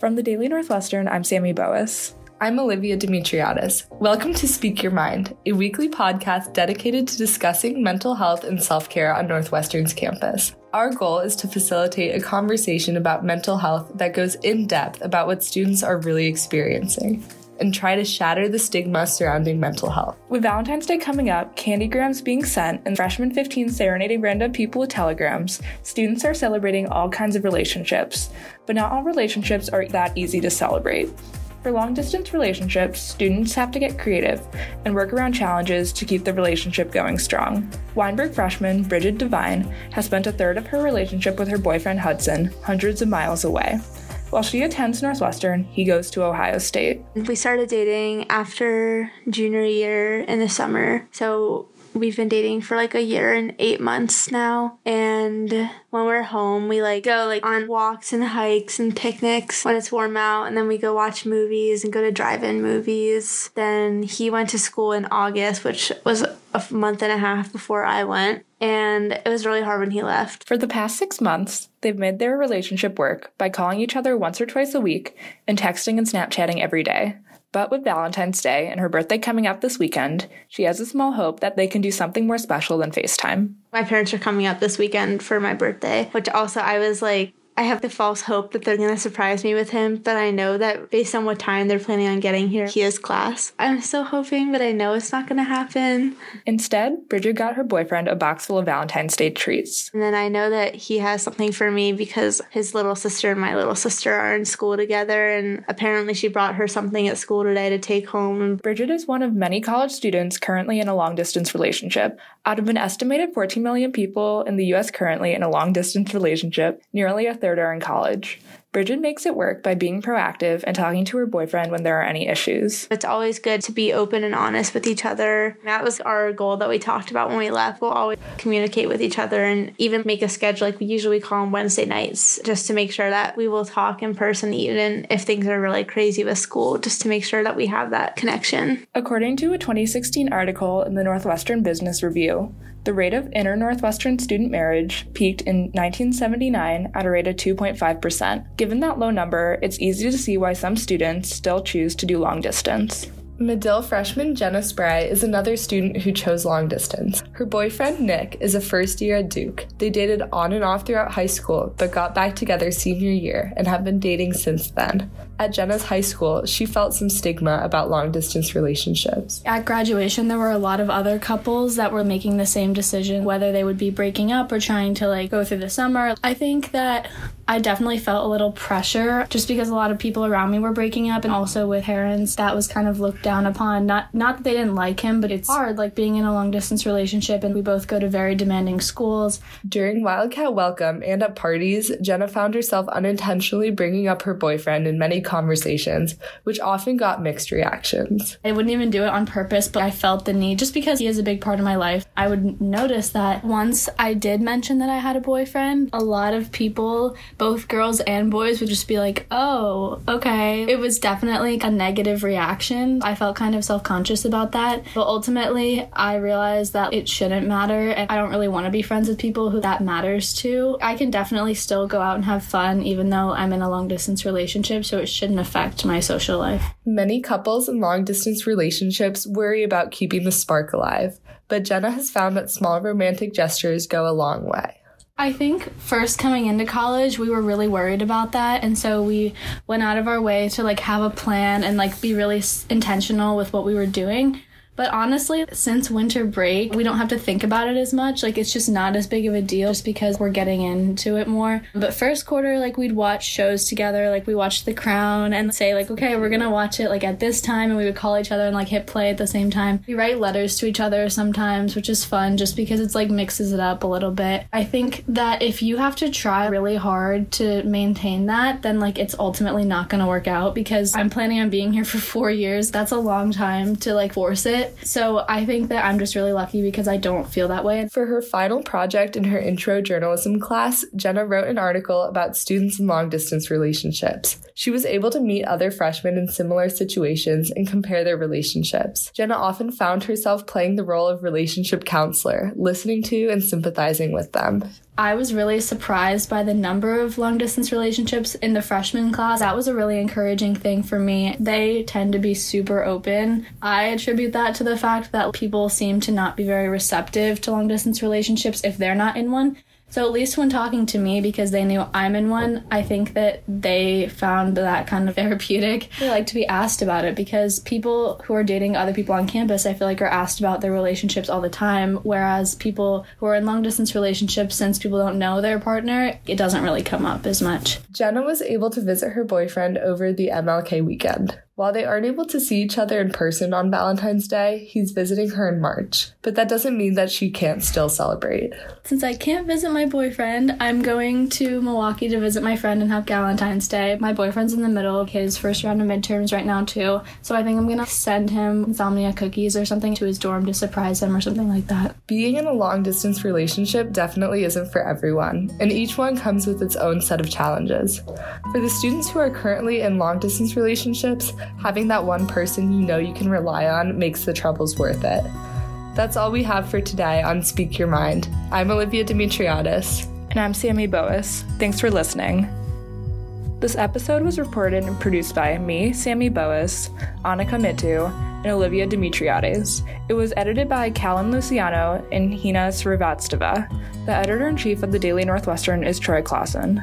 From the Daily Northwestern, I'm Sammy Boas. I'm Olivia Dimitriadis. Welcome to Speak Your Mind, a weekly podcast dedicated to discussing mental health and self care on Northwestern's campus. Our goal is to facilitate a conversation about mental health that goes in depth about what students are really experiencing and try to shatter the stigma surrounding mental health. With Valentine's Day coming up, candygrams being sent, and freshman 15 serenading random people with telegrams, students are celebrating all kinds of relationships. But not all relationships are that easy to celebrate. For long distance relationships, students have to get creative and work around challenges to keep the relationship going strong. Weinberg freshman Brigid Devine has spent a third of her relationship with her boyfriend Hudson, hundreds of miles away. While she attends Northwestern, he goes to Ohio State. We started dating after junior year in the summer. So we've been dating for like a year and eight months now. And when we're home, we like go like on walks and hikes and picnics when it's warm out. And then we go watch movies and go to drive in movies. Then he went to school in August, which was a month and a half before I went. And it was really hard when he left. For the past six months, they've made their relationship work by calling each other once or twice a week and texting and Snapchatting every day. But with Valentine's Day and her birthday coming up this weekend, she has a small hope that they can do something more special than FaceTime. My parents are coming up this weekend for my birthday, which also I was like, I have the false hope that they're going to surprise me with him, but I know that based on what time they're planning on getting here, he has class. I'm still hoping, but I know it's not going to happen. Instead, Brigid got her boyfriend a box full of Valentine's Day treats. And then I know that he has something for me because his little sister and my little sister are in school together, and apparently she brought her something at school today to take home. Brigid is one of many college students currently in a long distance relationship. Out of an estimated 14 million people in the US currently in a long distance relationship, nearly a third are in college. Brigid makes it work by being proactive and talking to her boyfriend when there are any issues. It's always good to be open and honest with each other. That was our goal that we talked about when we left. We'll always communicate with each other and even make a schedule. Like we usually call on Wednesday nights just to make sure that we will talk in person, even if things are really crazy with school, just to make sure that we have that connection. According to a 2016 article in the Northwestern Business Review, the rate of inner Northwestern student marriage peaked in 1979 at a rate of 2.5%. Given that low number, it's easy to see why some students still choose to do long distance. Medill freshman Jenna Spray is another student who chose long distance. Her boyfriend Nick is a first year at Duke. They dated on and off throughout high school, but got back together senior year and have been dating since then. At Jenna's high school, she felt some stigma about long distance relationships. At graduation, there were a lot of other couples that were making the same decision, whether they would be breaking up or trying to like go through the summer. I think that I definitely felt a little pressure just because a lot of people around me were breaking up and also with parents that was kind of looked down upon. Not not that they didn't like him, but it's hard like being in a long distance relationship and we both go to very demanding schools. During Wildcat Welcome and at parties, Jenna found herself unintentionally bringing up her boyfriend in many conversations, which often got mixed reactions. I wouldn't even do it on purpose, but I felt the need just because he is a big part of my life. I would notice that once I did mention that I had a boyfriend, a lot of people, both girls and boys, would just be like, oh, okay. It was definitely a negative reaction. I felt kind of self conscious about that. But ultimately, I realized that it shouldn't matter, and I don't really want to be friends with people who that matters to. I can definitely still go out and have fun, even though I'm in a long distance relationship, so it shouldn't affect my social life. Many couples in long distance relationships worry about keeping the spark alive, but Jenna has found that small romantic gestures go a long way. I think first coming into college, we were really worried about that. And so we went out of our way to like have a plan and like be really intentional with what we were doing. But honestly, since winter break, we don't have to think about it as much. Like, it's just not as big of a deal just because we're getting into it more. But first quarter, like, we'd watch shows together. Like, we watched The Crown and say, like, okay, we're gonna watch it, like, at this time. And we would call each other and, like, hit play at the same time. We write letters to each other sometimes, which is fun just because it's, like, mixes it up a little bit. I think that if you have to try really hard to maintain that, then, like, it's ultimately not gonna work out because I'm planning on being here for four years. That's a long time to, like, force it. So I think that I'm just really lucky because I don't feel that way. For her final project in her intro journalism class, Jenna wrote an article about students in long distance relationships. She was able to meet other freshmen in similar situations and compare their relationships. Jenna often found herself playing the role of relationship counselor, listening to and sympathizing with them. I was really surprised by the number of long distance relationships in the freshman class. That was a really encouraging thing for me. They tend to be super open. I attribute that to the fact that people seem to not be very receptive to long distance relationships if they're not in one. So at least when talking to me, because they knew I'm in one, I think that they found that kind of therapeutic. They like to be asked about it because people who are dating other people on campus, I feel like are asked about their relationships all the time. Whereas people who are in long distance relationships, since people don't know their partner, it doesn't really come up as much. Jenna was able to visit her boyfriend over the MLK weekend. While they aren't able to see each other in person on Valentine's Day, he's visiting her in March. But that doesn't mean that she can't still celebrate. Since I can't visit my boyfriend, I'm going to Milwaukee to visit my friend and have Valentine's Day. My boyfriend's in the middle of his first round of midterms right now, too. So I think I'm gonna send him insomnia cookies or something to his dorm to surprise him or something like that. Being in a long distance relationship definitely isn't for everyone, and each one comes with its own set of challenges. For the students who are currently in long distance relationships, having that one person you know you can rely on makes the troubles worth it. That's all we have for today on Speak Your Mind. I'm Olivia Dimitriadis. And I'm Sammy Boas. Thanks for listening. This episode was reported and produced by me, Sammy Boas, Annika Mitu, and Olivia Dimitriadis. It was edited by Callan Luciano and Hina Srivastava. The editor in chief of the Daily Northwestern is Troy Closson.